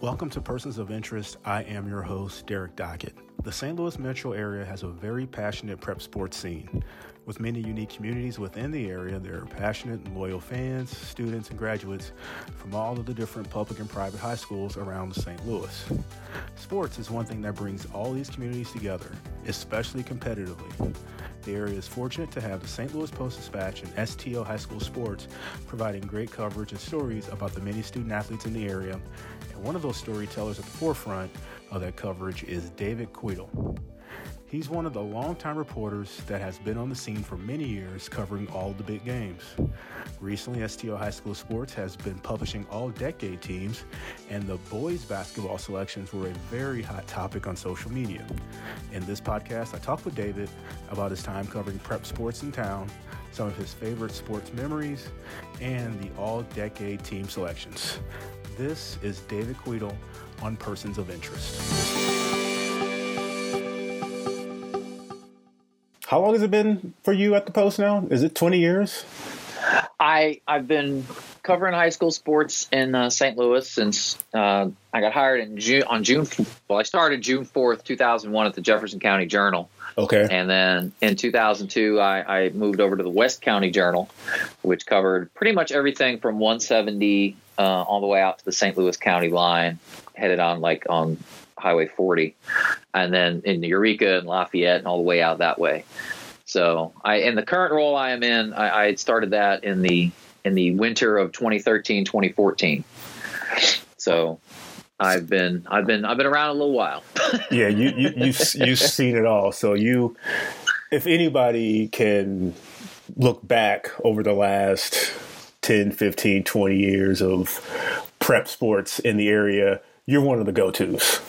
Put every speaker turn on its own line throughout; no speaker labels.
Welcome to Persons of Interest. I am your host, Derek Dockett. The St. Louis metro area has a very passionate prep sports scene. With many unique communities within the area, there are passionate and loyal fans, students, and graduates from all of the different public and private high schools around St. Louis. Sports is one thing that brings all these communities together, especially competitively. The area is fortunate to have the St. Louis Post Dispatch and STL High School Sports providing great coverage and stories about the many student athletes in the area. And one of those storytellers at the forefront of that coverage is David Kvidahl. He's one of the longtime reporters that has been on the scene for many years covering all the big games. Recently, STL High School Sports has been publishing all decade teams, and the boys basketball selections were a very hot topic on social media. In this podcast, I talk with David about his time covering prep sports in town, some of his favorite sports memories, and the all decade team selections. This is David Kvidahl on Persons of Interest. How long has it been for you at the Post now? Is it 20 years?
I I've been covering high school sports in uh, St. Louis since uh, I got hired in June on June. Well, I started June fourth, two thousand one, at the Jefferson County Journal.
Okay.
And then in 2002, I, I, moved over to the West County Journal, which covered pretty much everything from 170 uh, all the way out to the St. Louis County line, headed on like on Highway 40, and then in Eureka and Lafayette and all the way out that way. So I, in the current role I am in, I, I started that in the in the winter of 2013, 2014. So I've been I've been I've been around a little while.
yeah, you you you've, you've seen it all. So you, if anybody can look back over the last 10, 15, 20 years of prep sports in the area, you're one of the go-tos.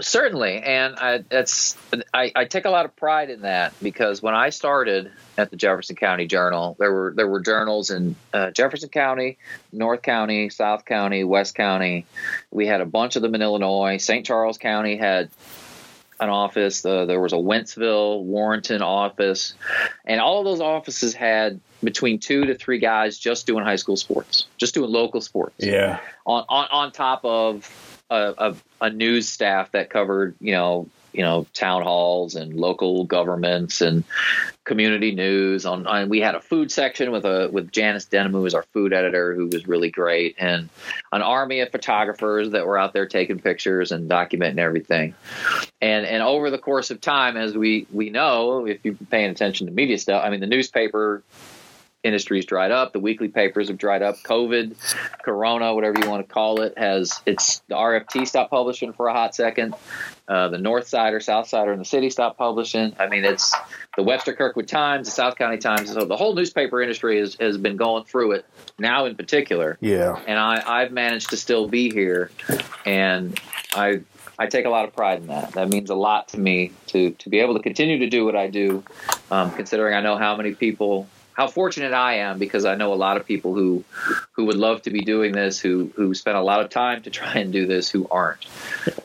Certainly, and I, that's I, I, take a lot of pride in that because when I started at the Jefferson County Journal, there were there were journals in uh, Jefferson County, North County, South County, West County. We had a bunch of them in Illinois. St. Charles County had an office. Uh, there was a Wentzville, Warrenton office, and all of those offices had between two to three guys just doing high school sports, just doing local sports.
Yeah.
On on, on top of a, a, a news staff that covered, you know, you know, town halls and local governments and community news. On, on, we had a food section with a with Janice Denham, who was our food editor, who was really great, and an army of photographers that were out there taking pictures and documenting everything. And and over the course of time, as we we know, if you've been paying attention to media stuff, I mean, the newspaper industry's dried up. The weekly papers have dried up. COVID, Corona, whatever you want to call it, has it's the RFT stopped publishing for a hot second. Uh, the North Side or South Side or in the city stopped publishing. I mean, it's the Webster Kirkwood Times, the South County Times. So the whole newspaper industry has, has been going through it now, in particular.
Yeah.
And I, I've managed to still be here, and I I take a lot of pride in that. That means a lot to me to to be able to continue to do what I do, um, considering I know how many people how fortunate I am because I know a lot of people who who would love to be doing this, who who spend a lot of time to try and do this, who aren't.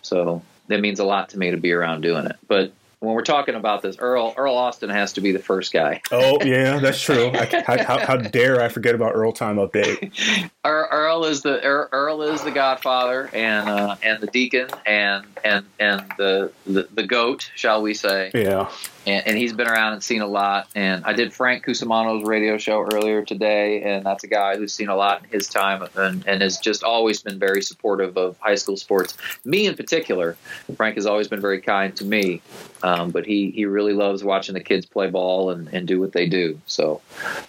So that means a lot to me to be around doing it. But when we're talking about this, Earl Earl Austin has to be the first guy.
Oh yeah, that's true. I, how, how, dare I forget about Earl Time Update?
Earl is the Earl is the Godfather and uh, and the Deacon and and and the, the the goat, shall we say?
Yeah
and, and, he's been around and seen a lot. And I did Frank Cusimano's radio show earlier today, and that's a guy who's seen a lot in his time and, and has just always been very supportive of high school sports. Me in particular, Frank has always been very kind to me, um, but he he really loves watching the kids play ball and, and do what they do. So,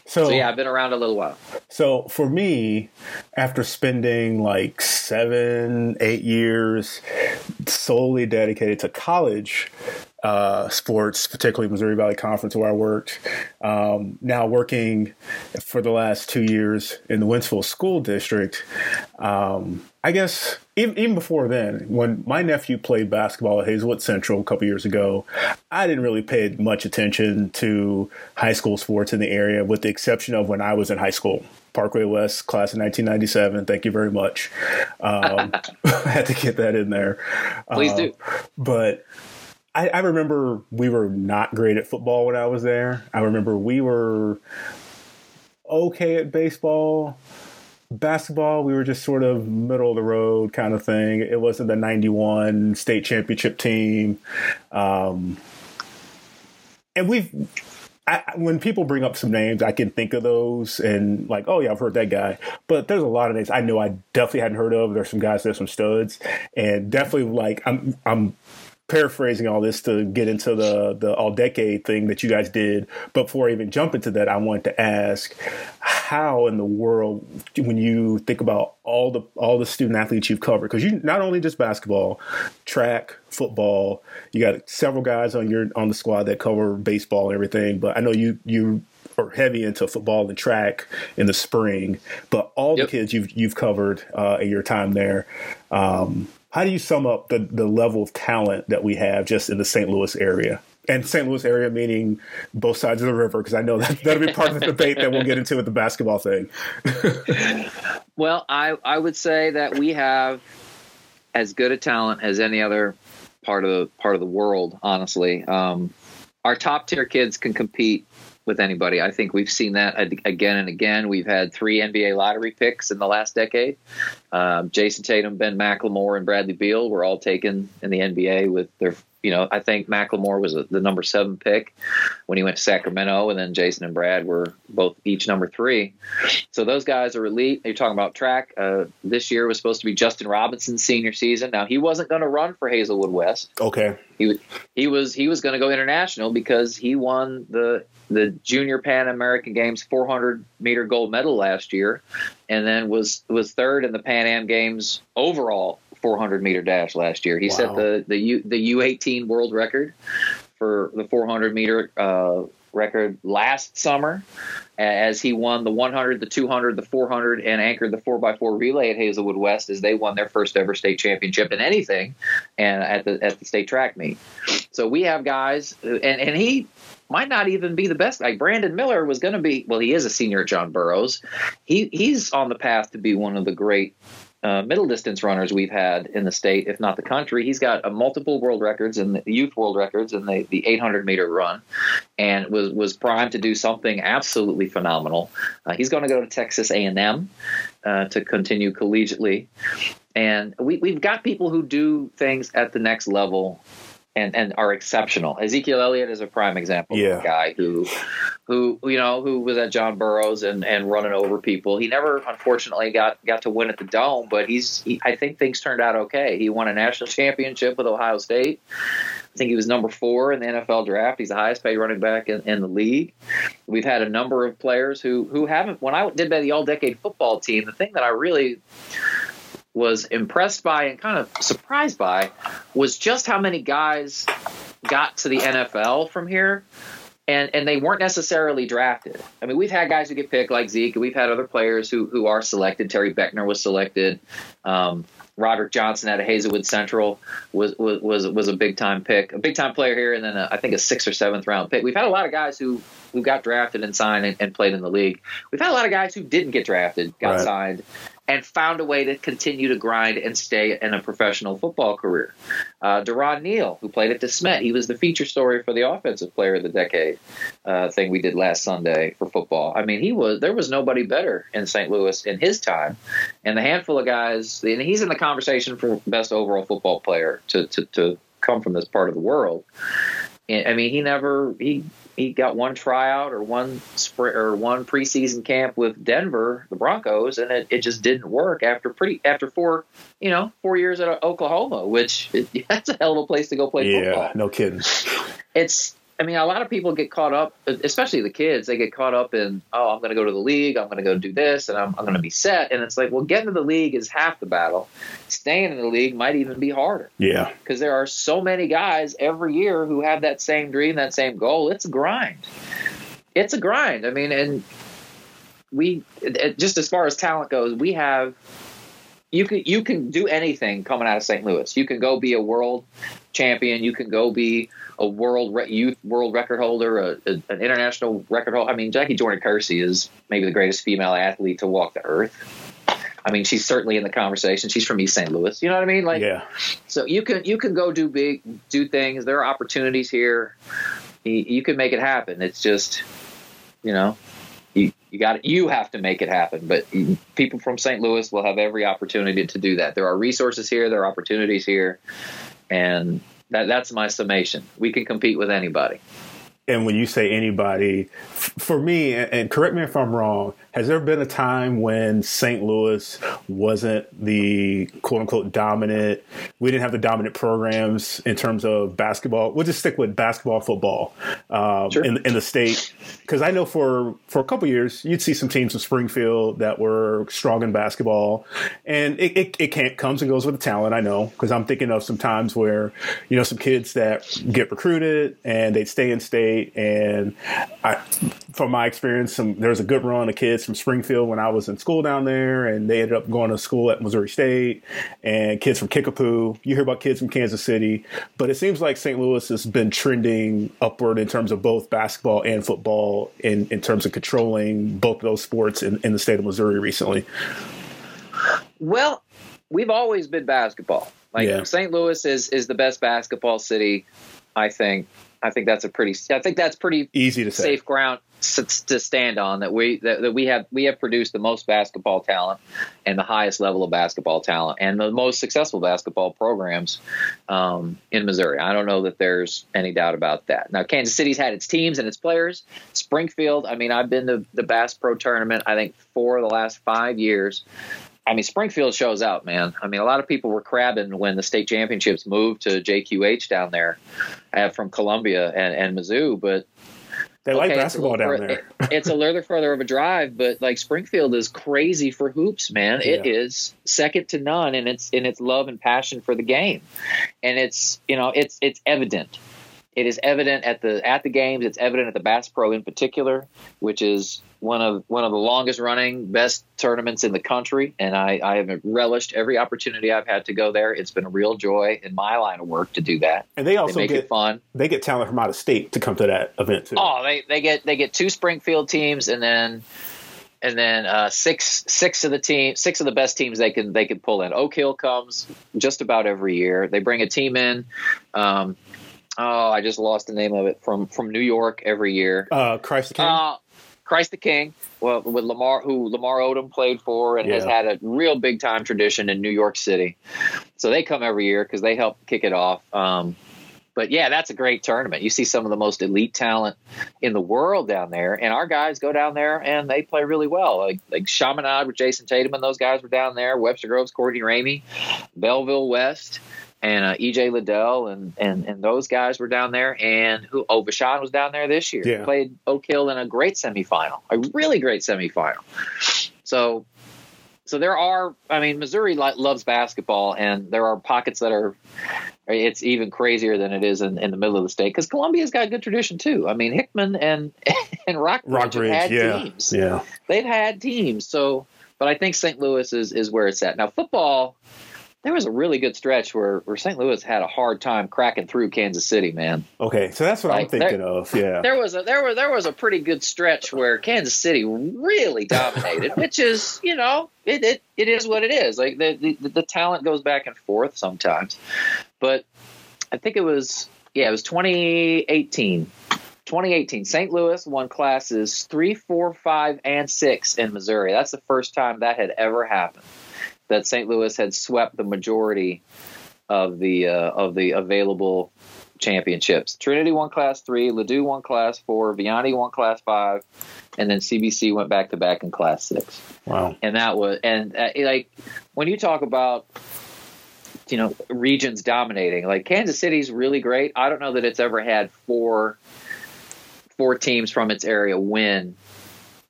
so, so yeah, I've been around a little while.
So for me, after spending like seven, eight years solely dedicated to college uh, sports, particularly Missouri Valley Conference, where I worked. Um, now working for the last two years in the Wentzville School District. Um, I guess even, even, before then, when my nephew played basketball at Hazelwood Central a couple years ago, I didn't really pay much attention to high school sports in the area, with the exception of when I was in high school. Parkway West, class of 1997. Thank you very much. Um, I had to get that in there.
Please uh, do.
But I, I, remember we were not great at football when I was there. I remember we were okay at baseball. basketball, we were just sort of middle of the road kind of thing. It wasn't the 91 state championship team. Um, and we've, I, when people bring up some names, I can think of those and like, oh yeah, I've heard that guy. But there's a lot of names I know I definitely hadn't heard of. There's some guys, there's some studs, and definitely like I'm I'm paraphrasing all this to get into the the all decade thing that you guys did. But before I even jump into that, I wanted to ask how in the world when you think about all the all the student athletes you've covered because you not only just basketball, track, football, you got several guys on your on the squad that cover baseball and everything. But I know you you are heavy into football and track in the spring. But all yep. the kids you've you've covered uh, in your time there. Um, how do you sum up the, the level of talent that we have just in the St. Louis area? And St. Louis area meaning both sides of the river, because I know that that'll be part of the debate that we'll get into with the basketball thing.
well, I, I would say that we have as good a talent as any other part of the part of the world. Honestly, um, our top tier kids can compete with anybody. I think we've seen that again and again. We've had three NBA lottery picks in the last decade. Um, Jayson Tatum, Ben McLemore, and Bradley Beal were all taken in the NBA with their you know, I think McLemore was the number seven pick when he went to Sacramento, and then Jayson and Brad were both each number three. So those guys are elite. You're talking about track. Uh, this year was supposed to be Justin Robinson's senior season. Now he wasn't going to run for Hazelwood West.
Okay.
He he was he was going to go international because he won the the Junior Pan American Games 400 meter gold medal last year, and then was was third in the Pan Am Games overall 400 meter dash last year. He wow. set the the U the U18 world record for the 400 meter uh, record last summer as he won the 100, the 200, the 400, and anchored the 4x4 relay at Hazelwood West as they won their first ever state championship in anything and at the at the state track meet. So we have guys, and, and he might not even be the best. Like Brandon Miller was going to be, well, he is a senior at John Burroughs. He he's on the path to be one of the great uh, middle distance runners we've had in the state, if not the country. He's got a multiple world records and youth world records in the, the 800 meter run, and was was primed to do something absolutely phenomenal. Uh, he's going to go to Texas A&M uh, to continue collegiately, and we, we've got people who do things at the next level and and are exceptional. Ezekiel Elliott is a prime example yeah. of a guy who who you know who was at John Burroughs and and running over people. He never unfortunately got got to win at the Dome, but he's he, I think things turned out okay. He won a national championship with Ohio State. I think he was number four in the NFL draft. He's the highest paid running back in, in the league. We've had a number of players who who haven't. When I did the All Decade Football Team, the thing that I really was impressed by and kind of surprised by was just how many guys got to the NFL from here. And, and they weren't necessarily drafted. I mean, we've had guys who get picked like Zeke, we've had other players who who are selected. Terry Beckner was selected. Um, Roderick Johnson out of Hazelwood Central was was was, was a big time pick, a big time player here, and then a, I think a sixth or seventh round pick. We've had a lot of guys who who got drafted and signed and, and, played in the league. We've had a lot of guys who didn't get drafted, got right. signed, and found a way to continue to grind and stay in a professional football career. Uh, Durron Neal, who played at DeSmet, he was the feature story for the Offensive Player of the Decade uh, thing we did last Sunday for football. I mean, he was there was nobody better in St. Louis in his time, and the handful of guys, and he's in the conversation for best overall football player to to, to come from this part of the world. I mean, he never he he got one tryout or one spring or one preseason camp with Denver, the Broncos, and it, it just didn't work after pretty after four you know four years at Oklahoma, which it, that's a hell of a place to go play
yeah,
football.
Yeah, no kidding.
It's I mean, a lot of people get caught up, especially the kids. They get caught up in, oh, I'm going to go to the league. I'm going to go do this, and I'm, I'm going to be set. And it's like, well, getting to the league is half the battle. Staying in the league might even be harder.
Yeah,
because there are so many guys every year who have that same dream, that same goal. It's a grind. It's a grind. I mean, and we just as far as talent goes, we have you can you can do anything coming out of St. Louis. You can go be a world champion. You can go be a world re- youth world record holder, a, a, an international record holder. I mean, Jackie Joyner Kersee is maybe the greatest female athlete to walk the earth. I mean, she's certainly in the conversation. She's from East St. Louis. You know what I mean? Like,
yeah.
So you can you can go do big, do things. There are opportunities here. You, you can make it happen. It's just, you know, you You got. You have to make it happen. But people from St. Louis will have every opportunity to do that. There are resources here. There are opportunities here, and that, that's my summation. We can compete with anybody
and when you say anybody, for me, and correct me if I'm wrong, has there been a time when St. Louis wasn't the quote unquote dominant? We didn't have the dominant programs in terms of basketball. We'll just stick with basketball, football um, sure. in, in the state. Because I know for, for a couple years, you'd see some teams in Springfield that were strong in basketball. And it, it, it can't, comes and goes with the talent, I know. Because I'm thinking of some times where, you know, some kids that get recruited and they'd stay in state. And I, from my experience, some, there was a good run of kids kids from Springfield when I was in school down there, and they ended up going to school at Missouri State, and kids from Kickapoo. You hear about kids from Kansas City, but it seems like St. Louis has been trending upward in terms of both basketball and football in, in terms of controlling both of those sports in, in the state of Missouri recently.
Well, we've always been basketball. Like yeah. St. Louis is is the best basketball city, I think. I think that's a pretty. I think that's pretty
easy to
say. safe ground to stand on that we that, that, we have we have produced the most basketball talent and the highest level of basketball talent and the most successful basketball programs um, in Missouri. I don't know that there's any doubt about that. Now Kansas City's had its teams and its players. Springfield, I mean, I've been to the Bass Pro tournament. I think four of the last five years. I mean, Springfield shows out, man. I mean, a lot of people were crabbing when the state championships moved to JQH down there uh, from Columbia and, and Mizzou, but
they okay, like basketball down there.
it's a little further of a drive, but like Springfield is crazy for hoops, man. It yeah. is second to none in its in its love and passion for the game, and it's you know it's it's evident. It is evident at the at the games. It's evident at the Bass Pro in particular, which is one of one of the longest running, best tournaments in the country, and I, I have relished every opportunity I've had to go there. It's been a real joy in my line of work to do that.
And they also they make get, it fun. They get talent from out of state to come to that event too.
Oh, they, they get they get two Springfield teams, and then and then uh, six six of the team six of the best teams they can they can pull in. Oak Hill comes just about every year. They bring a team in. Um, oh, I just lost the name of it from from New York every year.
Uh, Christ the King. Uh,
Christ the King, well, with Lamar, who Lamar Odom played for and yeah. has had a real big time tradition in New York City. So they come every year because they help kick it off. Um, but yeah, that's a great tournament. You see some of the most elite talent in the world down there, and our guys go down there and they play really well. Like like Chaminade with Jayson Tatum and those guys were down there. Webster Groves, Courtney Ramey, Belleville West and uh, EJ Liddell and, and and those guys were down there, and who oh Vashon was down there this year. Yeah. Played Oak Hill in a great semifinal, a really great semifinal. So, so there are. I mean, Missouri loves basketball, and there are pockets that are. It's even crazier than it is in, in the middle of the state because Columbia's got a good tradition too. I mean, Hickman and and Rockbridge, Rockbridge have had
yeah,
teams.
Yeah,
they've had teams. So, but I think St. Louis is is where it's at now. Football there was a really good stretch where, where St. Louis had a hard time cracking through Kansas City, man.
Okay, so that's what like, I'm thinking there, of. Yeah,
there was a there was there was a pretty good stretch where Kansas City really dominated, which is you know it, it it is what it is. Like the, the the talent goes back and forth sometimes, but I think it was yeah it was 2018. 2018, St. Louis won classes three, four, five, and six in Missouri. That's the first time that had ever happened that St. Louis had swept the majority of the uh, of the available championships. Trinity won Class Three, Ladue won Class Four, Vianney won Class Five, and then CBC went back to back in Class Six.
Wow!
And that was and uh, like when you talk about you know regions dominating, like Kansas City's really great. I don't know that it's ever had four four teams from its area win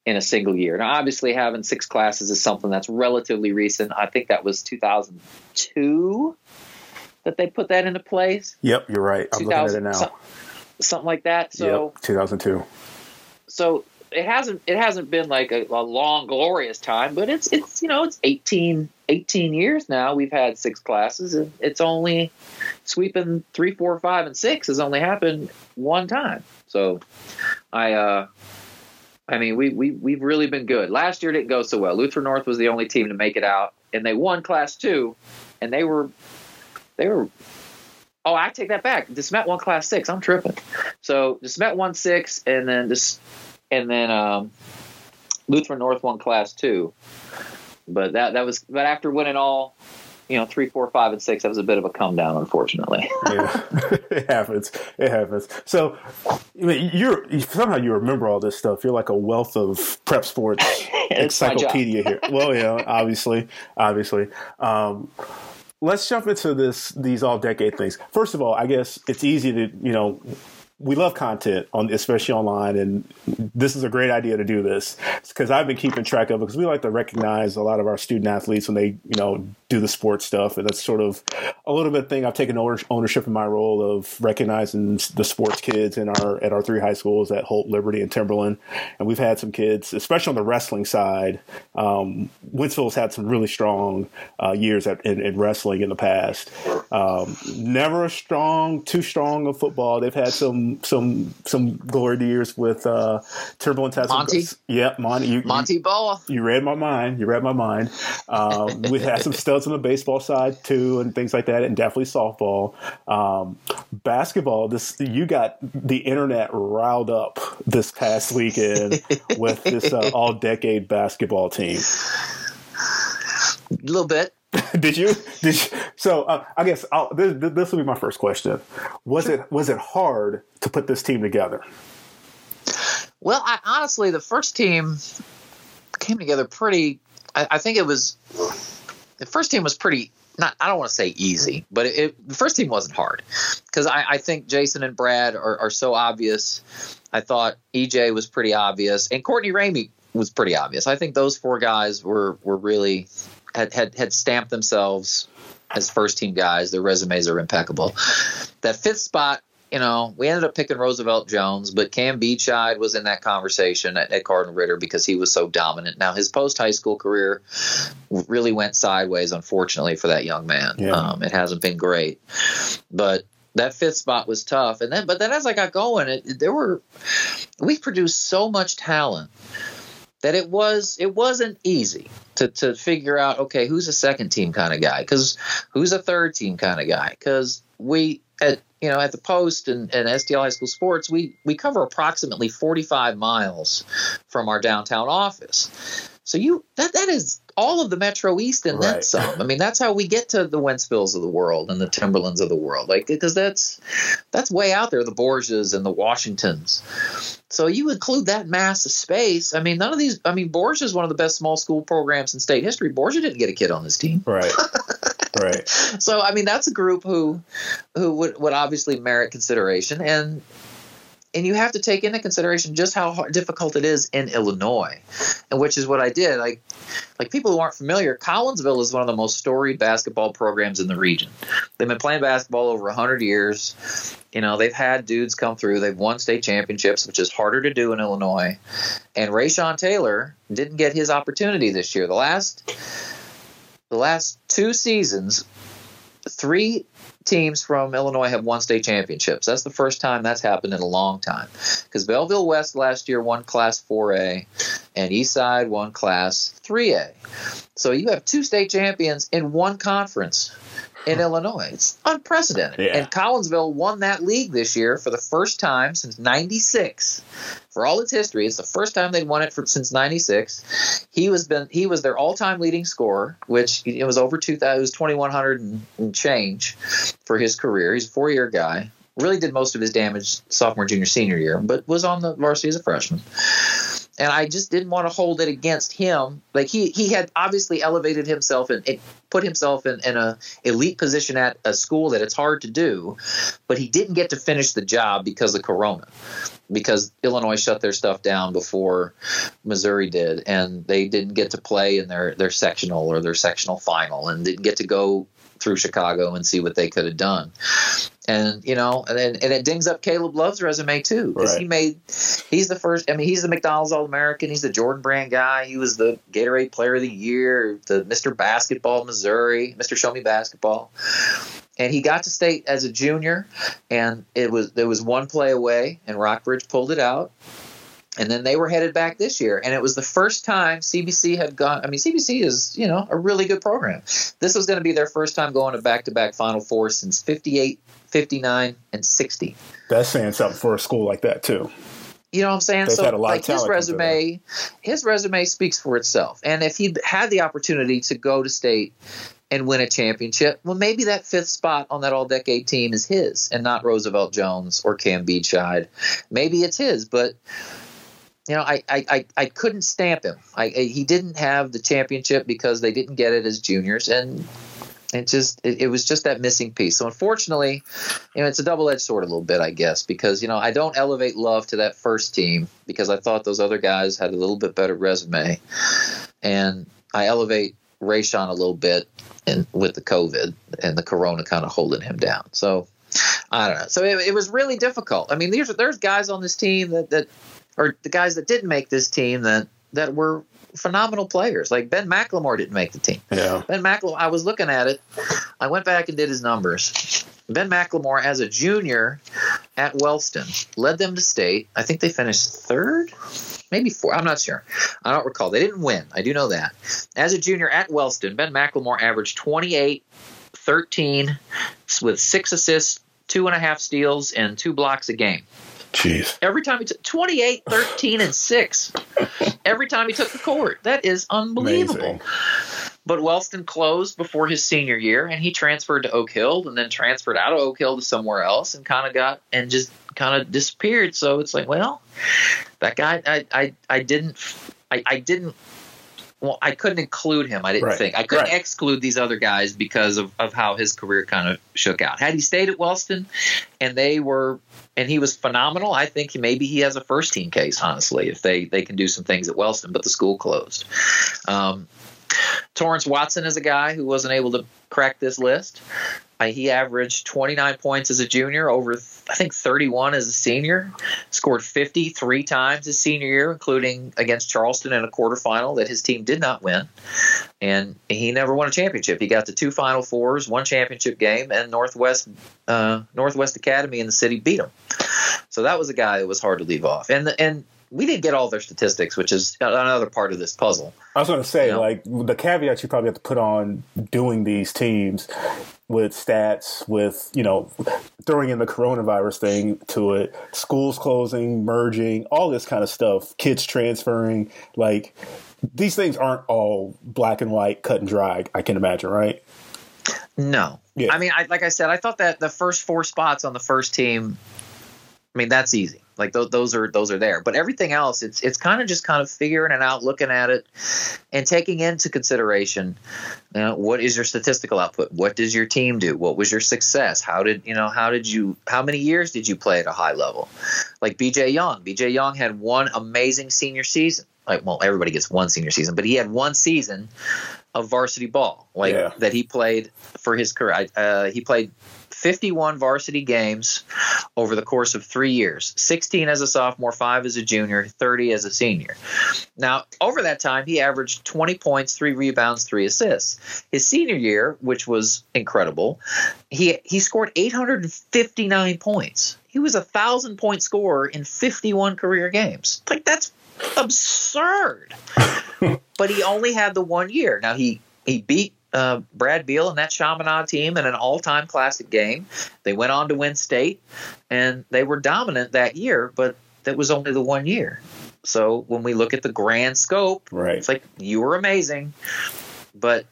in a single year. Now, obviously, having six classes is something that's relatively recent. I think that was 2002 that they put that into place.
Yep, you're right. I'm looking at it now.
Something like that. So
yep, 2002.
So it hasn't it hasn't been like a, a, long glorious time, but it's it's you know it's 18 18 years now. We've had six classes, and it's only sweeping three, four, five, and six has only happened one time. So I uh I mean, we we we've really been good. Last year didn't go so well. Luther North was the only team to make it out, and they won Class Two, and they were they were. Oh, I take that back. DeSmet won Class Six. I'm tripping. So DeSmet won six, and then this, and then um, Lutheran North won Class Two, but that that was but after winning all you know, three, four, five, and six, that was a bit of a come down, unfortunately.
yeah, it happens. It happens. So, I mean, you're somehow you remember all this stuff. You're like a wealth of prep sports encyclopedia here. Well, yeah, obviously, obviously. Um, let's jump into this these all decade things. First of all, I guess it's easy to you know we love content on especially online and this is a great idea to do this because i've been keeping track of it because we like to recognize a lot of our student athletes when they you know do the sports stuff and that's sort of a little bit thing i've taken ownership in my role of recognizing the sports kids in our at our three high schools at holt liberty and timberland and we've had some kids especially on the wrestling side um, wentzville's had some really strong uh, years at, in, in, wrestling in the past. Um, never a strong too strong of football. They've had some some some glory years with uh, Timberland Test.
Monty.
Yeah, Monty. You,
Monty
you,
Ball.
You read my mind. You read my mind. Um, we had some studs on the baseball side too, and things like that, and definitely softball. Um, basketball. This you got the internet riled up this past weekend with this uh, all decade basketball team.
A little bit.
did you? Did you? So uh, I guess I'll, this, this will be my first question. Was sure. it was it hard to put this team together?
Well, I, honestly, the first team came together pretty. I, I, think it was the first team was pretty. Not, I don't want to say easy, but it, it, the first team wasn't hard because I, I, think Jayson and Brad are, are so obvious. I thought EJ was pretty obvious, and Courtney Ramey was pretty obvious. I think those four guys were were really had, had, had stamped themselves as first team guys. Their resumes are impeccable. That fifth spot, you know, we ended up picking Roosevelt Jones, but Cam Biedscheid was in that conversation at, at Cardinal Ritter because he was so dominant. Now his post high school career really went sideways, unfortunately, for that young man. Yeah. Um, it hasn't been great, but that fifth spot was tough. And then, but then as I got going, it, there were we produced so much talent that it was it wasn't easy to to figure out okay who's a second team kind of guy? Because who's a third team kind of guy? Because we at you know at the post and, and STL High School Sports we we cover approximately 45 miles from our downtown office so you that that is all of the Metro East and right. then some. I mean, that's how we get to the Wentzvilles of the world and the Timberlands of the world, like because that's that's way out there. The Borgias and the Washingtons. So you include that mass of space. I mean, none of these. I mean, Borgia is one of the best small school programs in state history. Borgia didn't get a kid on this team.
Right. right.
So I mean, that's a group who who would would obviously merit consideration and and you have to take into consideration just how hard, difficult it is in Illinois, and which is what I did. Like, like people who aren't familiar, Collinsville is one of the most storied basketball programs in the region. They've been playing basketball over hundred years. You know, they've had dudes come through. They've won state championships, which is harder to do in Illinois. And Raysean Taylor didn't get his opportunity this year. The last, the last two seasons, three teams from Illinois have won state championships. That's the first time that's happened in a long time. Because Belleville West last year won Class 4A, and Eastside won Class 3A. So you have two state champions in one conference in Illinois. It's unprecedented. Yeah. And Collinsville won that league this year for the first time since 96. For all its history, it's the first time they'd won it for, since 96. He was been he was their all-time leading scorer, which it was over 2000 it was 2100 and change for his career. He's a four-year guy. Really did most of his damage sophomore, junior, senior year, but was on the varsity as a freshman and I just didn't want to hold it against him. Like he he had obviously elevated himself and, put himself in, in a elite position at a school that it's hard to do, but he didn't get to finish the job because of Corona, because Illinois shut their stuff down before Missouri did, and they didn't get to play in their their sectional or their sectional final, and didn't get to go through Chicago and see what they could have done and you know, and and it dings up Caleb Love's resume too because right. he made he's the first. I mean, he's the McDonald's All American. He's the Jordan Brand guy. He was the Gatorade Player of the Year, the Mr. Basketball Missouri, Mr. Show Me Basketball, and he got to state as a junior, and it was there was one play away, and Rockbridge pulled it out. And then they were headed back this year, and it was the first time CBC had gone. I mean, CBC is you know a really good program. This was going to be their first time going to back-to-back Final Four since '58 59, and 60.
That's saying something for a school like that, too.
You know what I'm saying?
They've
so
had a lot of
like his resume, his resume speaks for itself. And if he had the opportunity to go to state and win a championship, well, maybe that fifth spot on that all-decade team is his, and not Roosevelt Jones or Cam Biedscheid. Maybe it's his, but you know, I I, I, I couldn't stamp him. I, I he didn't have the championship because they didn't get it as juniors, and it just it, it was just that missing piece. So unfortunately, you know, it's a double edged sword a little bit, I guess, because you know I don't elevate Love to that first team because I thought those other guys had a little bit better resume, and I elevate Rayshon a little bit, and with the COVID and the Corona kind of holding him down. So I don't know. So it, it was really difficult. I mean, there's there's guys on this team that that or the guys that didn't make this team that that were phenomenal players. Like Ben McLemore didn't make the team.
Yeah.
Ben McLemore, I was looking at it. I went back and did his numbers. Ben McLemore, as a junior at Wellston, led them to state. I think they finished third, maybe four. I'm not sure. I don't recall. They didn't win. I do know that. As a junior at Wellston, Ben McLemore averaged 28, 13, with six assists, two and a half steals, and two blocks a game.
Jeez.
Every time he took 28, 13, and 6. Every time he took the court. That is unbelievable.
Amazing.
But Wellston closed before his senior year, and he transferred to Oak Hill, and then transferred out of Oak Hill to somewhere else, and kind of got and just kind of disappeared. So it's like, well, that guy, I, I, I didn't, I, I didn't. Well, I couldn't include him. I didn't
Right.
think I couldn't
Right.
exclude these other guys because of, of how his career kind of shook out. Had he stayed at Wellston, and they were, and he was phenomenal, I think maybe he has a first team case. Honestly, if they they can do some things at Wellston, but the school closed. Um, Torrance Watson is a guy who wasn't able to crack this list. Uh, he averaged 29 points as a junior, over I think 31 as a senior. Scored 53 times his senior year, including against Charleston in a quarterfinal that his team did not win. And he never won a championship. He got to two Final Fours, one championship game, and Northwest uh, Northwest Academy in the city beat him. So that was a guy that was hard to leave off. And and we didn't get all their statistics, which is another part of this puzzle.
I was going to say,
Yeah.
like, the caveat you probably have to put on doing these teams with stats, with, you know, throwing in the coronavirus thing to it, schools closing, merging, all this kind of stuff, kids transferring. Like, these things aren't all black and white, cut and dry, I can imagine, right?
No,
Yeah.
I mean, I, like I said, I thought that the first four spots on the first team. I mean, that's easy. Like those, those are those are there. But everything else, it's it's kind of just kind of figuring it out, looking at it, and taking into consideration, you know, what is your statistical output? What does your team do? What was your success? How did you know? How did you? How many years did you play at a high level? Like B.J. Young. B.J. Young had one amazing senior season. Like, well, everybody gets one senior season, but he had one season of varsity ball, like
Yeah.
that he played for his career. Uh, he played 51 varsity games over the course of three years 16 as a sophomore, five as a junior, 30 as a senior. Now, over that time, he averaged 20 points, three rebounds, three assists. His senior year, which was incredible, he, he scored 859 points. He was a thousand point scorer in 51 career games. Like, that's absurd. but he only had the one year. Now, he, he beat uh, Brad Beal and that Chaminade team in an all-time classic game. They went on to win state, and they were dominant that year. But that was only the one year. So when we look at the grand scope,
Right.
it's like you were amazing, but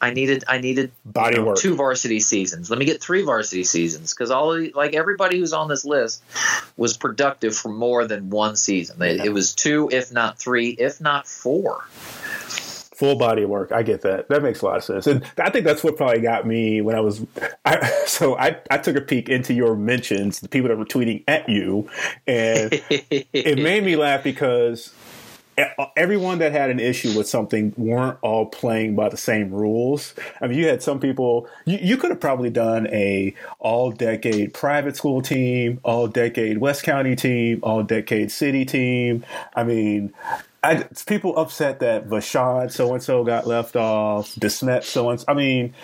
I needed I needed
Body
you know,
work.
two varsity seasons. Let me get three varsity seasons because all like everybody who's on this list was productive for more than one season. They, It was two, if not three, if not four.
Full body of work. I get that. That makes a lot of sense, and I think that's what probably got me when I was. I, so I I took a peek into your mentions, the people that were tweeting at you, and it made me laugh because everyone that had an issue with something weren't all playing by the same rules. I mean, you had some people. You, you could have probably done a all decade private school team, all decade West County team, all decade city team. I mean. I, people upset that Vashon so and so got left off, Desmet so and so I mean,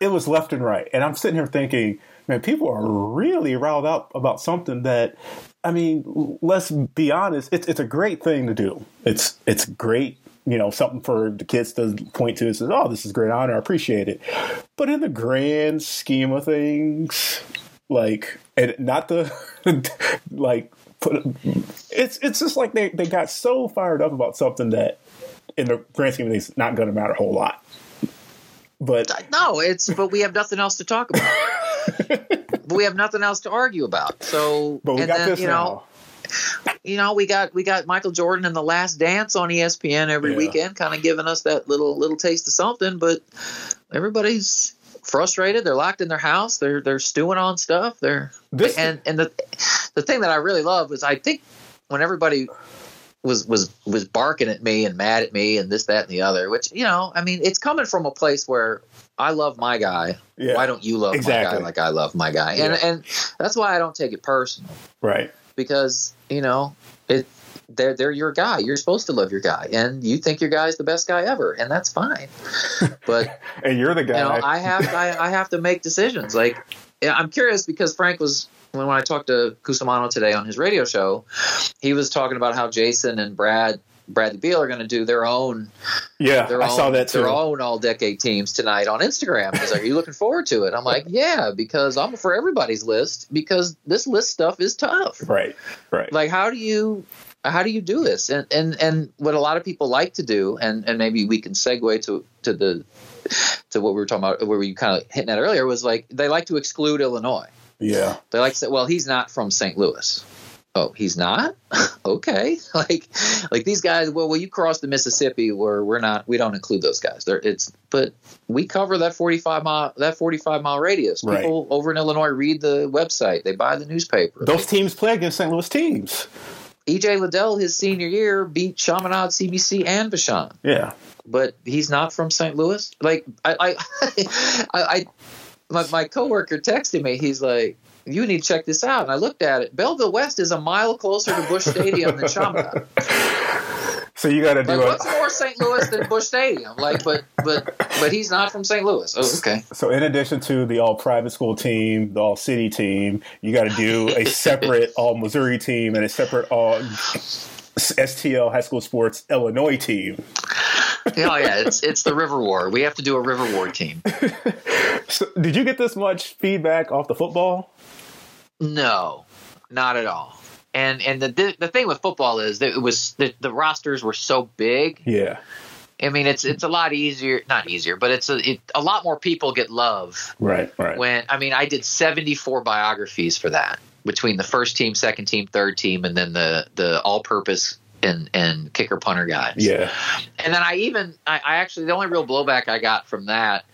it was left and right. And I'm sitting here thinking, man, people are really riled up about something that, I mean, let's be honest, it's it's a great thing to do. It's it's great, you know, something for the kids to point to and say, oh, this is great honor, I appreciate it. But in the grand scheme of things, like, and not the like put it's it's just like they, they got so fired up about something that in the grand scheme of things not going to matter a whole lot. But
no, it's but we have nothing else to talk about. we have nothing else to argue about. So
but we
and
got
then,
this
you know,
now.
you know, we got we got Michael Jordan in the Last Dance on ESPN every
Yeah.
weekend, kind of giving us that little little taste of something. But everybody's frustrated. They're locked in their house. They're they're stewing on stuff. They're
This
and and the the thing that I really love is I think when everybody was was was barking at me and mad at me and this that and the other, which you know, I mean, it's coming from a place where I love my guy.
yeah,
Why don't you love my
Exactly.
guy like I love my guy? And
Yeah.
and that's why I don't take it personal
right.
because you know it. They're they're your guy. You're supposed to love your guy, and you think your guy's the best guy ever, and that's fine. But
And you're the
you
guy.
know, I have I, I have to make decisions. Like I'm curious because Frank was when, when I talked to Cusimano today on his radio show, he was talking about how Jayson and Brad Bradley Beal are going to do their own
yeah,
their
I
own
saw that too.
their own all decade teams tonight on Instagram. He's like, "Are you looking forward to it?" I'm like, "Yeah," because I'm for everybody's list because this list stuff is tough.
Right, right.
Like, how do you how do you do this? And and and what a lot of people like to do, and and maybe we can segue to to the to what we were talking about, where we kind of hitting at earlier, was like they like to exclude Illinois.
yeah,
They like to say, well, he's not from St. Louis. Oh, he's not? okay. Like like these guys, well, well, you cross the Mississippi where we're not we don't include those guys. They're it's but we cover that 45 mile that 45 mile radius.
Right.
People over in Illinois read the website, they buy the newspaper.
those teams play against St. Louis teams.
EJ Liddell his senior year beat Chaminade, CBC and Vashon.
Yeah,
But he's not from St. Louis. Like I I I, I my, my coworker texted me. He's like, "You need to check this out." And I looked at it. Belleville West is a mile closer to Busch Stadium than Chaminade.
So you got to do
Like,
it.
what's more St. Louis than Busch Stadium? Like, but but but he's not from St. Louis. Oh, okay.
So in addition to the all private school team, the all city team, you got to do a separate all Missouri team and a separate all STL high school sports Illinois team.
Oh yeah, it's it's the River War. We have to do a River War team.
So did you get this much feedback off the football?
No, not at all. And and the the thing with football is that it was the, the rosters were so big.
Yeah,
I mean, it's it's a lot easier, not easier, but it's a it, a lot more people get love
right, right.
when I mean, I did 74 biographies for that between the first team, second team, third team, and then the the all purpose and and kicker punter guys.
yeah,
And then I even I, I actually the only real blowback I got from that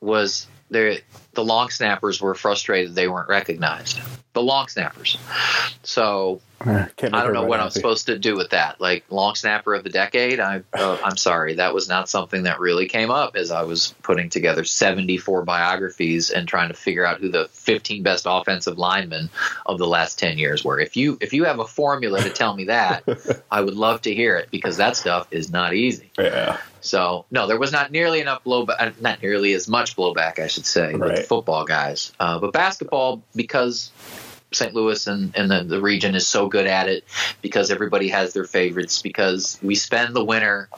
was there the long snappers were frustrated they weren't recognized. The long snappers. So
Can't
I don't know what I'm supposed to do with that. Like long snapper of the decade. I uh, I'm sorry, that was not something that really came up as I was putting together 74 biographies and trying to figure out who the 15 best offensive linemen of the last 10 years were. If you if you have a formula to tell me that, I would love to hear it because that stuff is not easy.
Yeah,
So no, there was not nearly enough blowback, uh, not nearly as much blowback, I should say,
Right.
Football guys. Uh, but basketball, because St. Louis and, and the, the region is so good at it, because everybody has their favorites, because we spend the winter.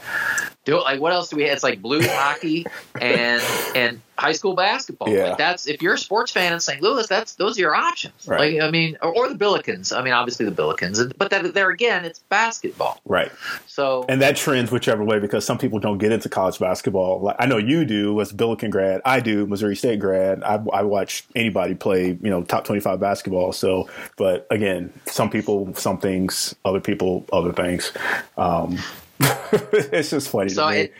Do like what else do we have? It's like blue hockey and and high school basketball.
Yeah.
Like that's if you're a sports fan in St. Louis, that's those are your options.
Right.
Like I mean, or, or the Billikens. I mean, obviously the Billikens, but that, there again, it's basketball.
right.
So
And that trends whichever way because some people don't get into college basketball. Like I know you do as a Billiken grad. I do Missouri State grad. I, I watch anybody play, you know, top twenty-five basketball. So, but again, some people, some things, other people, other things. Um, it's just funny
So
to me.
it,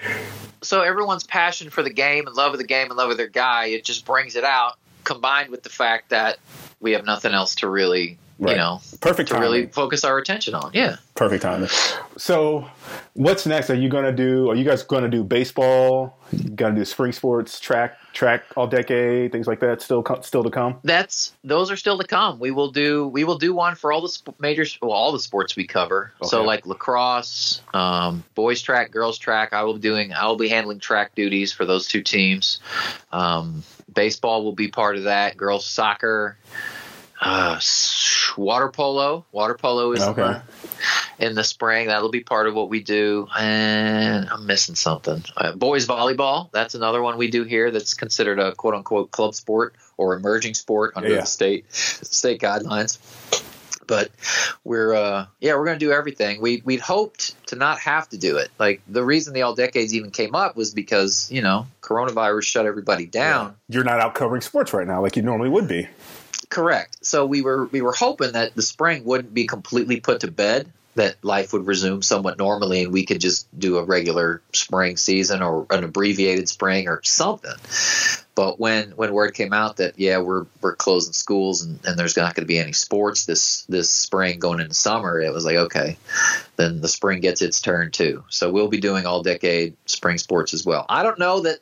so everyone's passion for the game and love of the game and love of their guy, it just brings it out. Combined with the fact that we have nothing else to really,
Right.
you know,
Perfect
to
timing.
really focus our attention on. Yeah.
Perfect timing. So, what's next? Are you going to do? Are you guys going to do baseball? Going to do spring sports, track, track all decade, things like that? Still, still to come.
That's those are still to come. We will do we will do one for all the sp- major well all the sports we cover. So like lacrosse, um, boys track, girls track. I will be doing I will be handling track duties for those two teams. Um, baseball will be part of that. Girls soccer, uh, water polo. Water polo is in
Okay.
the- in the spring. That'll be part of what we do. And I'm missing something. Uh, boys volleyball. That's another one we do here. That's considered a quote unquote club sport or emerging sport under
Yeah.
the state state guidelines. but we're uh, yeah we're going to do everything we we'd hoped to not have to do it like the reason the all decades even came up was because you know coronavirus shut everybody down
yeah. you're not out covering sports right now like you normally would be
correct. So we were we were hoping that the spring wouldn't be completely put to bed that life would resume somewhat normally and we could just do a regular spring season or an abbreviated spring or something but when when word came out that yeah we're we're closing schools and, and there's not going to be any sports this this spring going into summer, it was like okay, then the spring gets its turn too. So we'll be doing all decade spring sports as well. I don't know that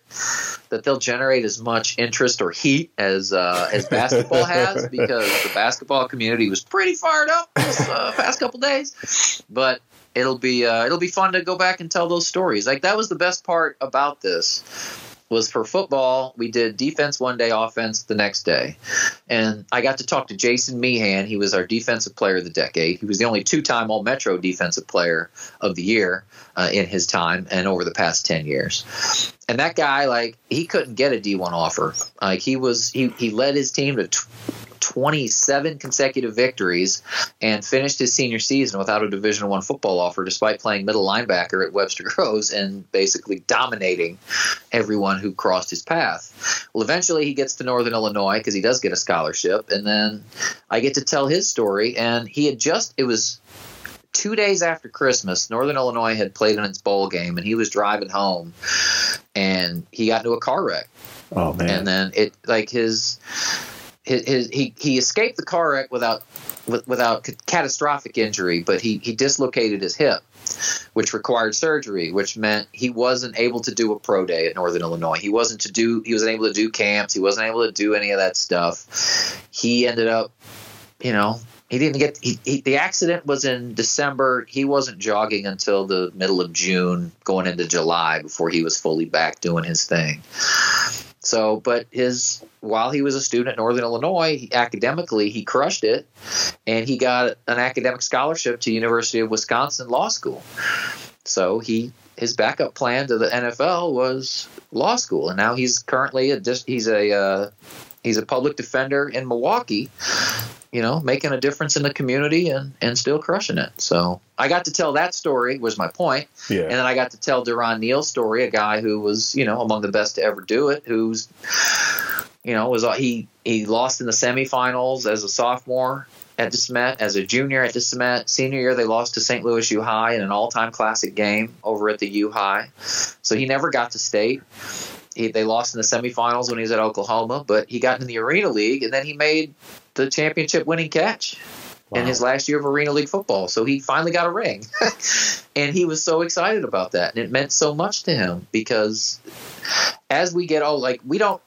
that they'll generate as much interest or heat as uh, as basketball has because the basketball community was pretty fired up this uh, past couple days, but it'll be uh, it'll be fun to go back and tell those stories. Like that was the best part about this was for football. We did defense one day, offense the next day. And I got to talk to Jason Meehan. He was our defensive player of the decade. He was the only two time All Metro defensive player of the year uh, in his time and over the past 10 years. And that guy, like, he couldn't get a D1 offer. Like, he was, he, he led his team to 27 consecutive victories and finished his senior season without a Division One football offer, despite playing middle linebacker at Webster Groves and basically dominating everyone who crossed his path. Well, eventually he gets to Northern Illinois because he does get a scholarship, and then I get to tell his story. And he had just it was two days after Christmas, Northern Illinois had played in its bowl game, and he was driving home, and he got into a car wreck.
Oh man!
And then it like his his, his, he he escaped the car wreck without without catastrophic injury, but he he dislocated his hip, which required surgery, which meant he wasn't able to do a pro day at Northern Illinois. He wasn't to do he wasn't able to do camps. He wasn't able to do any of that stuff. He ended up, you know, he didn't get he, he, the accident was in December. He wasn't jogging until the middle of June, going into July before he was fully back doing his thing. So, but his while he was a student at Northern Illinois, he, academically he crushed it, and he got an academic scholarship to University of Wisconsin Law School. So he his backup plan to the NFL was law school, and now he's currently a he's a uh, he's a public defender in Milwaukee, you know, making a difference in the community and, and still crushing it. So I got to tell that story was my point.
Yeah.
And then I got to tell Durron Neal's story, a guy who was, you know, among the best to ever do it, who's, you know, was uh, he he lost in the semifinals as a sophomore at DeSmet, as a junior at DeSmet. Senior year, they lost to St. Louis U High in an all-time classic game over at the U High. So he never got to state. He, they lost in the semifinals when he was at Oklahoma, but he got in the Arena League, and then he made the championship winning catch wow. in his last year of Arena League football. So he finally got a ring. and he was so excited about that. And it meant so much to him because as we get old, like we don't,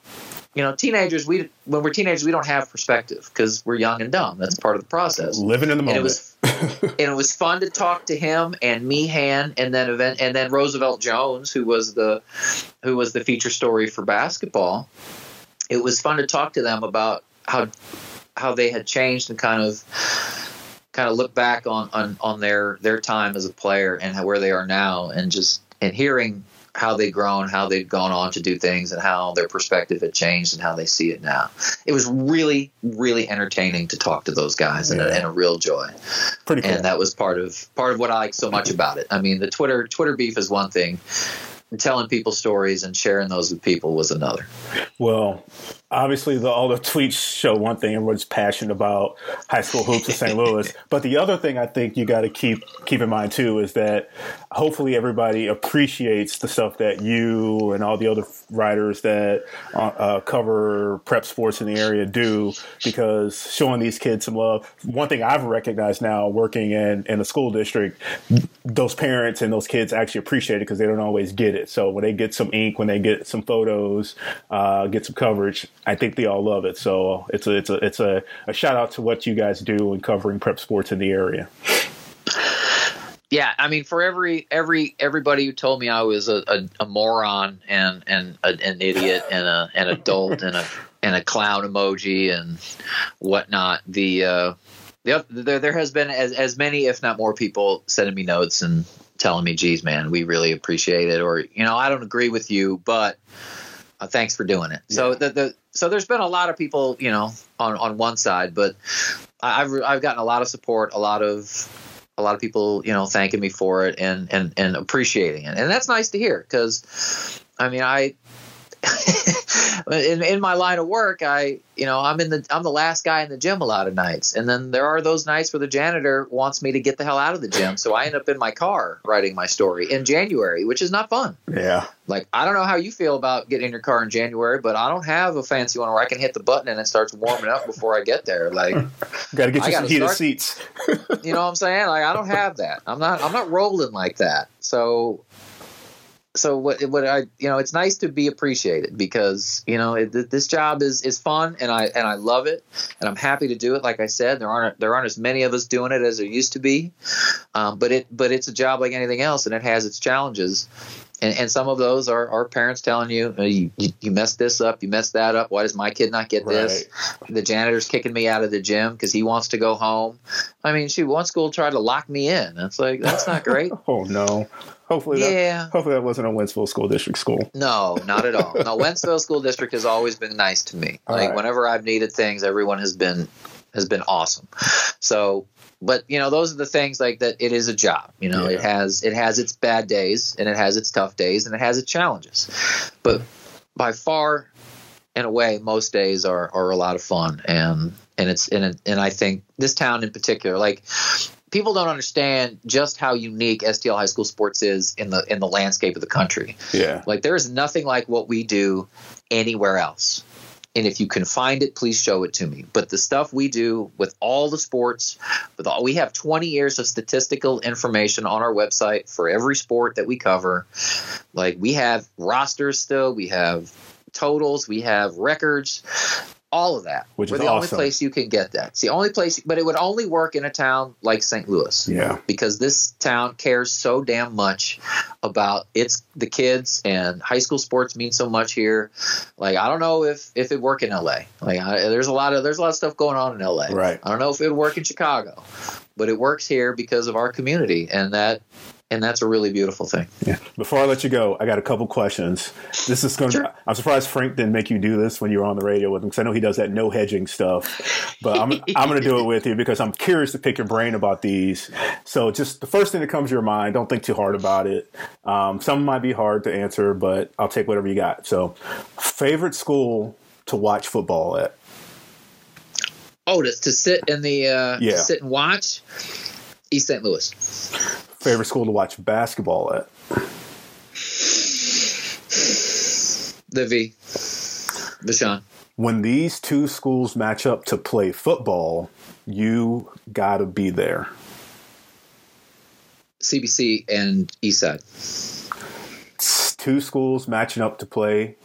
you know, teenagers, we when we're teenagers, we don't have perspective because we're young and dumb. That's part of the process.
Living in the moment.
And it was, and it was fun to talk to him and Meehan, and then event, and then Roosevelt Jones, who was the, who was the feature story for basketball. It was fun to talk to them about how how they had changed and kind of kind of look back on, on on their their time as a player and how, where they are now and just and hearing how they've grown, how they've gone on to do things, and how their perspective had changed and how they see it now. It was really, really entertaining to talk to those guys yeah. and, a, and, a, real joy.
Pretty cool.
And that was part of part of what I like so much about it. I mean, the Twitter Twitter beef is one thing, and telling people stories and sharing those with people was another.
Well, obviously the, all the tweets show one thing everyone's passionate about high school hoops in st louis. But the other thing i think you got to keep keep in mind too is that hopefully everybody appreciates the stuff that you and all the other writers that uh, uh, cover prep sports in the area do because showing these kids some love. One thing i've recognized now working in in a school district those parents and those kids actually appreciate it because they don't always get it so when they get some ink when they get some photos uh, get some coverage I think they all love it. So it's a it's a it's a, a shout out to what you guys do in covering prep sports in the area.
Yeah, I mean, for every every everybody who told me I was a, a, a moron and and a, an idiot and a an adult and a and a clown emoji and whatnot, the uh, the, there there has been as as many, if not more, people sending me notes and telling me, "Geez, man, we really appreciate it," or you know, I don't agree with you, but Uh, thanks for doing it. So the, the so there's been a lot of people, you know, on on one side, but I- I've I've gotten a lot of support, a lot of a lot of people, you know, thanking me for it and and and appreciating it, and that's nice to hear because, I mean, I. in, in my line of work, I you know I'm in the I'm the last guy in the gym a lot of nights, and then there are those nights where the janitor wants me to get the hell out of the gym, so I end up in my car writing my story in January, which is not fun.
Yeah.
Like I don't know how you feel about getting in your car in January, but I don't have a fancy one where I can hit the button and it starts warming up before I get there. Like
Got to get you some heated
start-
seats.
you know what I'm saying? Like I don't have that. I'm not I'm not rolling like that. So so what what I you know it's nice to be appreciated because you know it, this job is is fun and I and I love it and I'm happy to do it. Like I said, there aren't there aren't as many of us doing it as there used to be, um, but it but it's a job like anything else and it has its challenges. And, and some of those are, are parents telling you, "Uh, you, you you messed this up, you messed that up. Why does my kid not get this? The janitor's kicking me out of the gym because he wants to go home. I mean, shoot, one school tried to lock me in. that's like that's not great.
Oh no. Hopefully that
yeah,
hopefully that wasn't a Wentzville School District school.
no, not at all. No, Wentzville School District has always been nice to me.
All
like
right.
whenever I've needed things, everyone has been has been awesome. So, but you know, those are the things like that. It is a job. You know, it has it has its bad days and it has its tough days and it has its challenges. But by far in a way, most days are are a lot of fun and and it's and it, and I think this town in particular, like people don't understand just how unique STL high school sports is in the in the landscape of the country.
Yeah.
Like there is nothing like what we do anywhere else. And if you can find it, please show it to me. But the stuff we do with all the sports, with all we have 20 years of statistical information on our website for every sport that we cover. Like we have rosters still, we have totals, we have records, all of that.
Which
We're
is
the only place you can get that. It's the only place, but it would only work in a town like St. Louis
Yeah.
because this town cares so damn much about its the kids and high school sports mean so much here. Like I don't know if if it work in LA. Like I, there's a lot of there's a lot of stuff going on in LA.
Right.
I don't know if it would work in Chicago, but it works here because of our community and that and that's a really beautiful thing.
Yeah. Before I let you go, I got a couple questions. This is going to. I'm surprised Frank didn't make you do this when you were on the radio with him because I know he does that no hedging stuff. But I'm I'm going to do it with you because I'm curious to pick your brain about these. So just the first thing that comes to your mind. Don't think too hard about it. Um, some might be hard to answer, but I'll take whatever you got. So, favorite school to watch football at?
Oh, to, to sit in the uh,
Yeah.
to sit and watch East St. Louis.
Favorite school to watch basketball at?
The V. Vashon.
When these two schools match up to play football, you got to be there.
CBC and Eastside.
two schools matching up to play.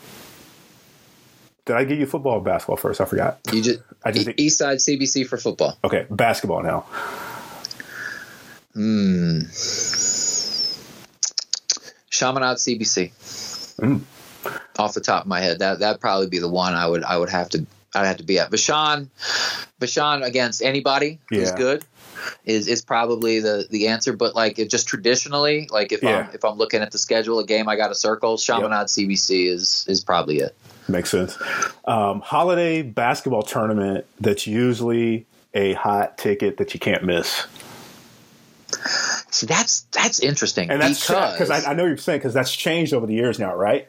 Did I give you football or basketball first? I forgot.
You just
I just
E- Eastside CBC for football.
Okay, basketball now.
Hmm. Chaminade CBC.
Mm.
Off the top of my head, that that'd probably be the one I would I would have to I'd have to be at. Vashon, Vashon against anybody who's good is is probably the the answer. But like it just traditionally, like if
Yeah.
I'm if I'm looking at the schedule, a game I got to circle, Chaminade CBC is is probably it.
Makes sense. Um, holiday basketball tournament that's usually a hot ticket that you can't miss.
See, that's that's interesting
And that's
because
because I, I know you're saying because that's changed over the years now, right?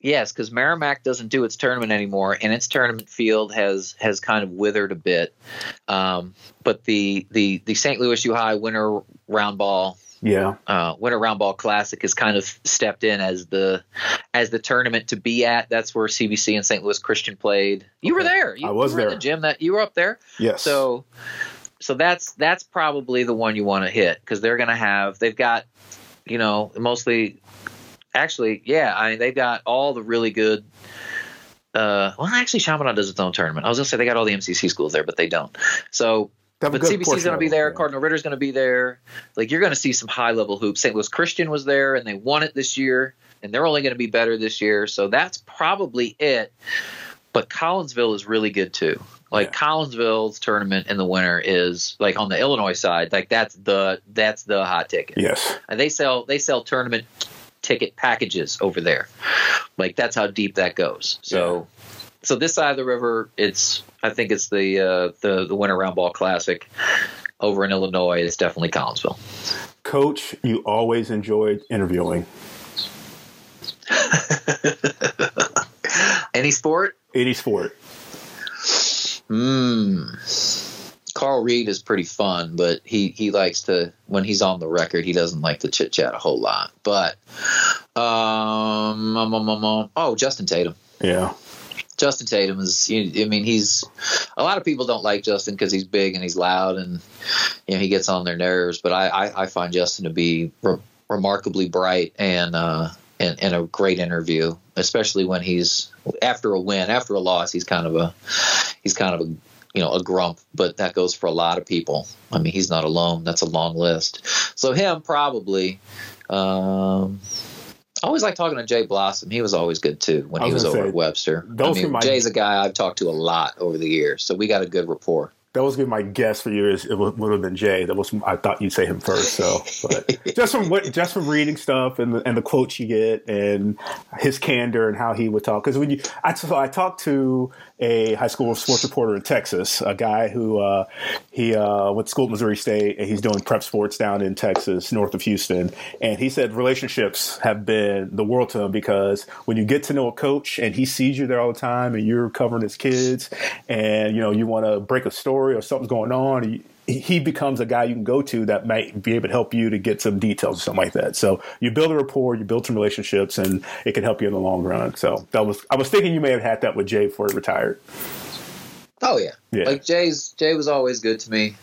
Yes, because Merrimack doesn't do its tournament anymore, and its tournament field has has kind of withered a bit. Um, but the the the St. Louis U High Winter Round Ball
Yeah.
uh, Winter Round Ball Classic has kind of stepped in as the as the tournament to be at. That's where CBC and St. Louis Christian played. You were there. You,
I was
you were in
there.
the gym that you were up there.
Yes.
So so that's that's probably the one you want to hit because they're going to have they've got you know mostly actually yeah I mean they've got all the really good. Uh, well, actually, Chaminade does its own tournament. I was gonna say they got all the MCC schools there, but they don't. So
They have a
but CBC's going to be there.
yeah.
Cardinal Ritter's going to be there. Like you're going to see some high level hoops. St. Louis Christian was there, and they won it this year, and they're only going to be better this year. So that's probably it. But Collinsville is really good too. Like
Yeah.
Collinsville's tournament in the winter is like on the Illinois side. Like that's the that's the hot ticket.
Yes.
And they sell they sell tournament ticket packages over there. Like that's how deep that goes. So, so this side of the river, it's I think it's the uh, the the Winter Round Ball Classic over in Illinois. It's definitely Collinsville.
Coach, you always enjoyed interviewing.
Any sport?
Any sport.
Hmm. Carl Reed is pretty fun, but he he likes to when he's on the record, he doesn't like to chit chat a whole lot. But um, um, um, um, um, oh, Justin Tatum.
Yeah.
Justin Tatum is. I mean, he's a lot of people don't like Justin because he's big and he's loud and you know he gets on their nerves. But I I, I find Justin to be re- remarkably bright and uh and, and a great interview, especially when he's after a win, after a loss, he's kind of a he's kind of a you know a grump, but that goes for a lot of people. I mean, he's not alone. That's a long list. So him probably. Um, I always like talking to Jay Blossom. He was always good too when
I
he
was
was over
say,
at Webster. I mean, Jay's a guy I've talked to a lot over the years, so we got a good rapport.
That was gonna be my guess for you. Is it would, would have been Jay. That was I thought you'd say him first. So, but just from what just from reading stuff and the, and the quotes you get and his candor and how he would talk. Because when you, I so I talked to a high school sports reporter in Texas, a guy who uh, he uh, went to school at Missouri State and he's doing prep sports down in Texas, north of Houston. And he said relationships have been the world to him because when you get to know a coach and he sees you there all the time and you're covering his kids and you know you want to break a story or something's going on. He, becomes a guy you can go to that might be able to help you to get some details or something like that. So you build a rapport, you build some relationships, and it can help you in the long run. So that was I was thinking you may have had that with Jay before he retired.
Oh yeah.
Yeah.
Like Jay's Jay was always good to me.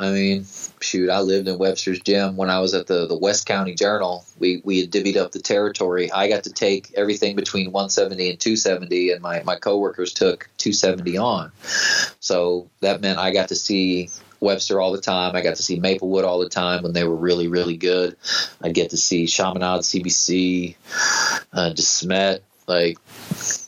I mean, shoot, I lived in Webster's gym when I was at the, the West County Journal. We we had divvied up the territory. I got to take everything between 170 and 270, and my, my coworkers took 270 on. So that meant I got to see Webster all the time. I got to see Maplewood all the time when they were really, really good. I'd get to see Chaminade, CBC, uh, DeSmet. Like,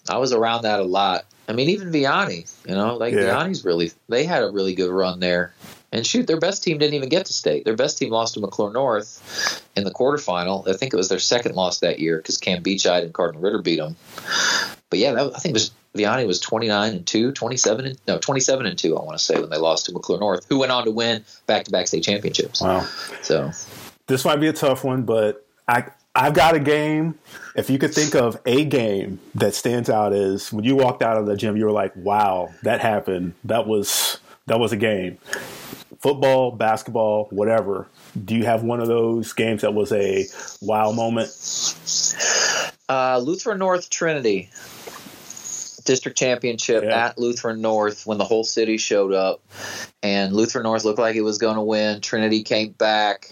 I was around that a lot. I mean, even Vianney, you know, like
Yeah.
Vianney's really, they had a really good run there. And shoot, their best team didn't even get to state. Their best team lost to McClure North in the quarterfinal. I think it was their second loss that year because Cam Biedscheid and Cardinal Ritter beat them. But yeah, that, I think it was Vianney was 29 and 2, 27 and no, 27 and 2 I want to say when they lost to McClure North, who went on to win back-to-back state championships.
Wow.
So,
This might be a tough one, but I I've got a game. If you could think of a game that stands out as when you walked out of the gym, you were like, "Wow, that happened. That was that was a game." Football, basketball, whatever. Do you have one of those games that was a wow moment?
Uh, Lutheran North Trinity district championship
Yeah.
at Lutheran North when the whole city showed up, and Lutheran North looked like it was going to win. Trinity came back,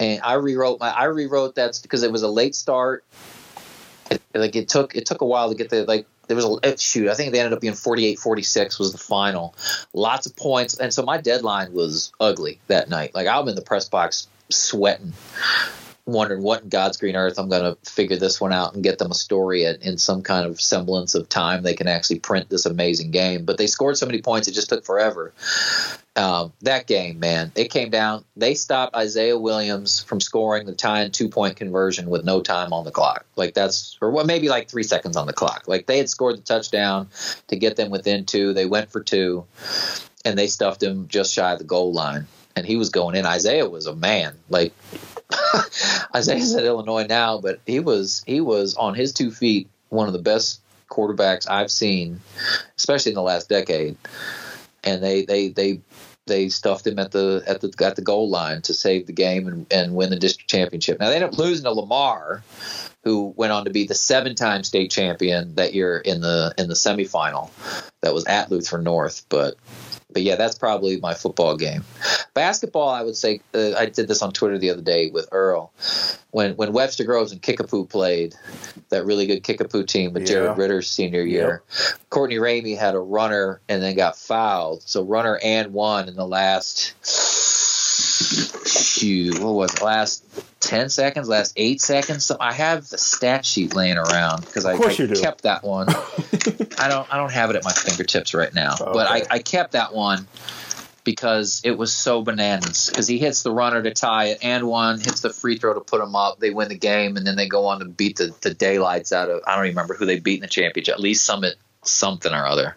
and I rewrote my I rewrote that because it was a late start. It, like it took it took a while to get the like there was a eh, shoot I think they ended up being 48-46 was the final lots of points and so my deadline was ugly that night like I'm in the press box sweating wondering what in God's green earth I'm going to figure this one out and get them a story at, in some kind of semblance of time they can actually print this amazing game. But they scored so many points, it just took forever. Um, that game, man, it came down. They stopped Isaiah Williams from scoring the tying two point conversion with no time on the clock. Like that's, or what, maybe like three seconds on the clock. Like they had scored the touchdown to get them within two. They went for two, and they stuffed him just shy of the goal line. And he was going in. Isaiah was a man. Like Isaiah's at Illinois now, but he was he was on his two feet one of the best quarterbacks I've seen, especially in the last decade. And they they they they stuffed him at the at the at the goal line to save the game and, and win the district championship. Now they ended up losing to Lamar, who went on to be the seven-time state champion that year in the in the semifinal. That was at Lutheran North, but but yeah, that's probably my football game. Basketball, I would say, uh, I did this on Twitter the other day with Earl. When when Webster Groves and Kickapoo played, that really good Kickapoo team with
Yeah.
Jared Ridder's senior year, Courtney Ramey had a runner and then got fouled. So runner and one in the last, shoot, what was it, last 10 seconds, last eight seconds? So I have the stat sheet laying around because I, I kept that one. I don't I don't have it at my fingertips right now, but I, I kept that one because it was so bananas. Because he hits the runner to tie it, and one hits the free throw to put them up. They win the game, and then they go on to beat the, the daylights out of. I don't even remember who they beat in the championship. At Lee's Summit something or other.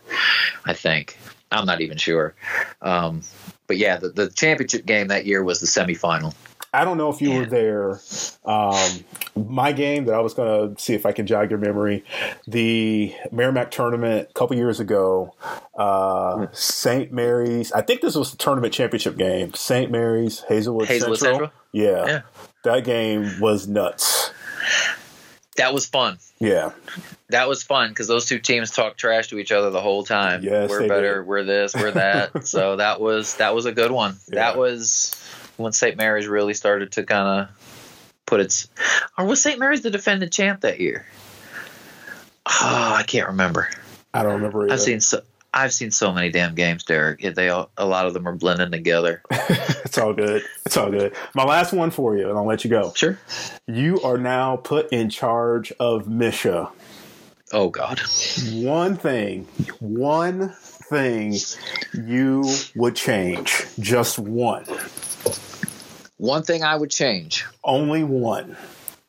I think I'm not even sure. Um, but yeah, the, the championship game that year was the semifinal.
I don't know if you were there. Um, my game that I was going to see if I can jog your memory, the Merrimack tournament a couple years ago, uh, St. Mary's. I think this was the tournament championship game. St. Mary's, Hazelwood,
Hazelwood
Central.
Central?
Yeah.
Yeah.
that game was nuts.
That was fun.
Yeah,
That was fun because those two teams talked trash to each other the whole time.
Yes,
we're better.
did.
We're this. We're that. so that was that was a good one.
Yeah.
That was when St. Mary's really started to kind of put its. Or was St. Mary's the defending champ that year? Oh, I can't remember.
I don't remember. Either.
I've seen so. I've seen so many damn games, Derek. They all, a lot of them are blending together.
it's all good. It's all good. My last one for you, and I'll let you go.
Sure.
You are now put in charge of MSHSAA.
Oh God.
One thing, one thing you would change. Just one.
One thing I would change.
Only one.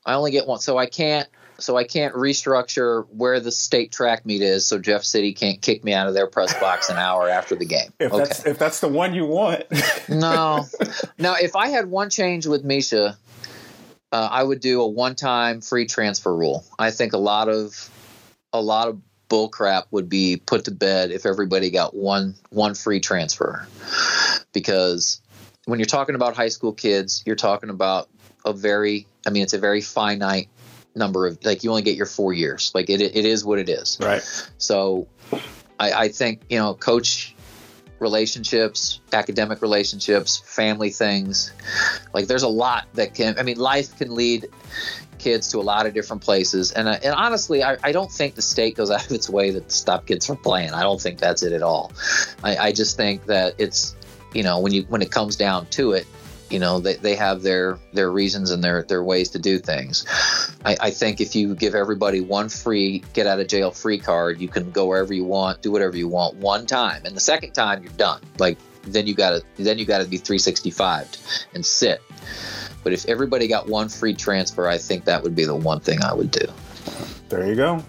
I only get one, so I can't. So I can't restructure where the state track meet is, so Jeff City can't kick me out of their press box an hour after the game.
If
okay.
that's if that's the one you want.
no. Now, if I had one change with MSHSAA, uh, I would do a one-time free transfer rule. I think a lot of a lot of bull crap would be put to bed if everybody got one one free transfer. Because when you're talking about high school kids, you're talking about a very I mean it's a very finite number of like you only get your 4 years. Like it it is what it is.
right.
So I, I think, you know, coach relationships, academic relationships, family things. Like there's a lot that can, I mean, life can lead kids to a lot of different places. And, uh, and honestly, I, I don't think the state goes out of its way to stop kids from playing. I don't think that's it at all. I, I just think that it's, you know, when you, when it comes down to it, you know, they, they have their, their reasons and their, their ways to do things. I, I think if you give everybody one free get out of jail free card, you can go wherever you want, do whatever you want one time, and the second time you're done. Like then you gotta then you gotta be 365 and sit. But if everybody got one free transfer, I think that would be the one thing I would do.
There you go.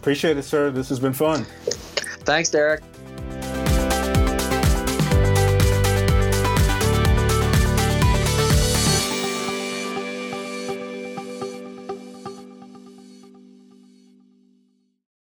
Appreciate it, sir. This has been fun.
Thanks, Derek.